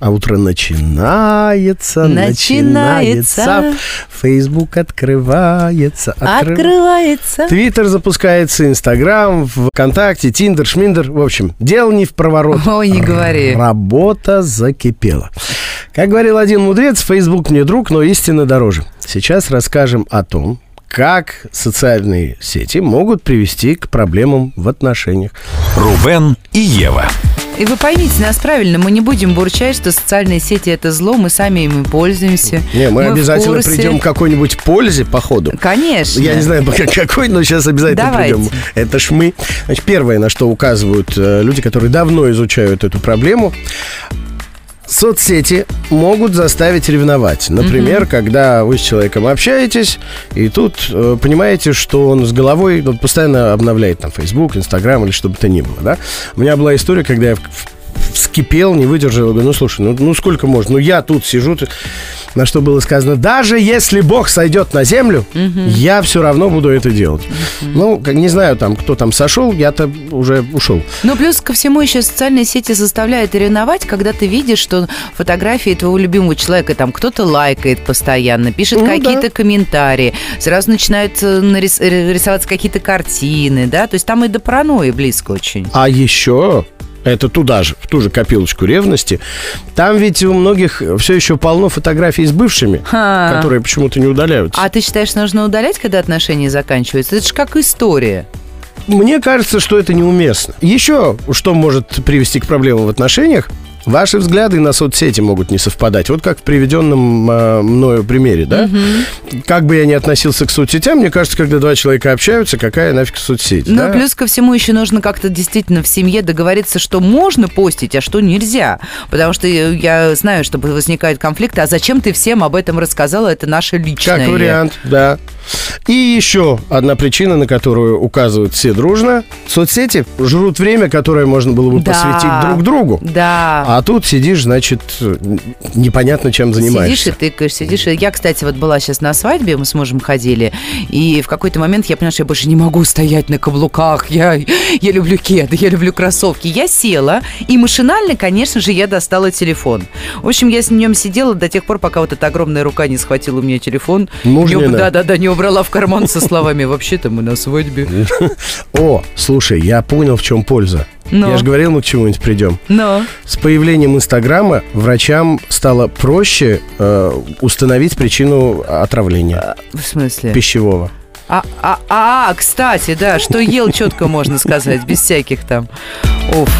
А утро начинается, Начинается. начинается. Фейсбук открывается, открыв- Открывается. Твиттер запускается, Инстаграм, ВКонтакте, Тиндер, Шминдер. В общем, дело не в проворот. Ой, не говори. Работа закипела. Как говорил один мудрец, Фейсбук мне друг, но истина дороже. Сейчас расскажем о том, как социальные сети могут привести к проблемам в отношениях. Рубен и Ева. И вы поймите нас правильно, мы не будем бурчать, что социальные сети это зло, мы сами ими пользуемся. Не, мы, в обязательно придем к какой-нибудь пользе по ходу. Конечно. Я не знаю, пока какой, но сейчас обязательно Давайте. придем. Это ж мы. Значит, первое, на что указывают э, люди, которые давно изучают эту проблему, соцсети могут заставить ревновать. Например, когда вы с человеком общаетесь, и тут э, понимаете, что он с головой ну, постоянно обновляет там Facebook, Instagram или что бы то ни было, да? У меня была история, когда я вскипел, не выдержал, я говорю, ну слушай, ну, ну сколько можно? Ну я тут сижу, ты- на что было сказано, даже если Бог сойдет на землю, я все равно буду это делать. Ну, как- не знаю, там, кто там сошел, я-то уже ушел. Ну, плюс ко всему еще социальные сети заставляют ревновать, когда ты видишь, что фотографии твоего любимого человека там кто-то лайкает постоянно, пишет Ну да. какие-то комментарии, сразу начинают э, нарис- э, рисоваться какие-то картины, да, то есть там и до паранойи близко очень. А еще это туда же, в ту же копилочку ревности. Там ведь у многих все еще полно фотографий с бывшими, Ха. которые почему-то не удаляются. А ты считаешь, нужно удалять, когда отношения заканчиваются? Это же как история. Мне кажется, что это неуместно. Еще что может привести к проблемам в отношениях? Ваши взгляды на соцсети могут не совпадать. Вот как в приведенном а, мною примере, да? Как бы я ни относился к соцсетям, мне кажется, когда два человека общаются, какая нафиг соцсеть? Ну, да? плюс ко всему еще нужно как-то действительно в семье договориться, что можно постить, а что нельзя. Потому что э, я знаю, что возникают конфликты. А зачем ты всем об этом рассказала? Это наше личное. Как вариант, да. И еще одна причина, на которую указывают все дружно. Соцсети жрут время, которое можно было бы Да. посвятить друг другу. Да. А тут сидишь, значит, непонятно чем Сидишь и занимаешься. тыкаешь, сидишь. Я, кстати, вот была сейчас на свадьбе, мы с мужем ходили, и в какой-то момент я поняла, что я больше не могу стоять на каблуках. Я, я люблю кеды, я люблю кроссовки. Я села, и машинально, конечно же, я достала телефон. В общем, я с нем сидела до тех пор, пока вот эта огромная рука не схватила у меня телефон. Мужнина. Уб- Да-да-да, не убрала в карман со словами «Вообще-то мы на свадьбе». О, слушай, я понял, в чем польза. Но. Я же говорил, мы к чему-нибудь придем. Но. С появлением Инстаграма врачам стало проще э, установить причину отравления В смысле? пищевого. А, а, а, кстати, да, что ел, четко можно сказать, без всяких там. Уф.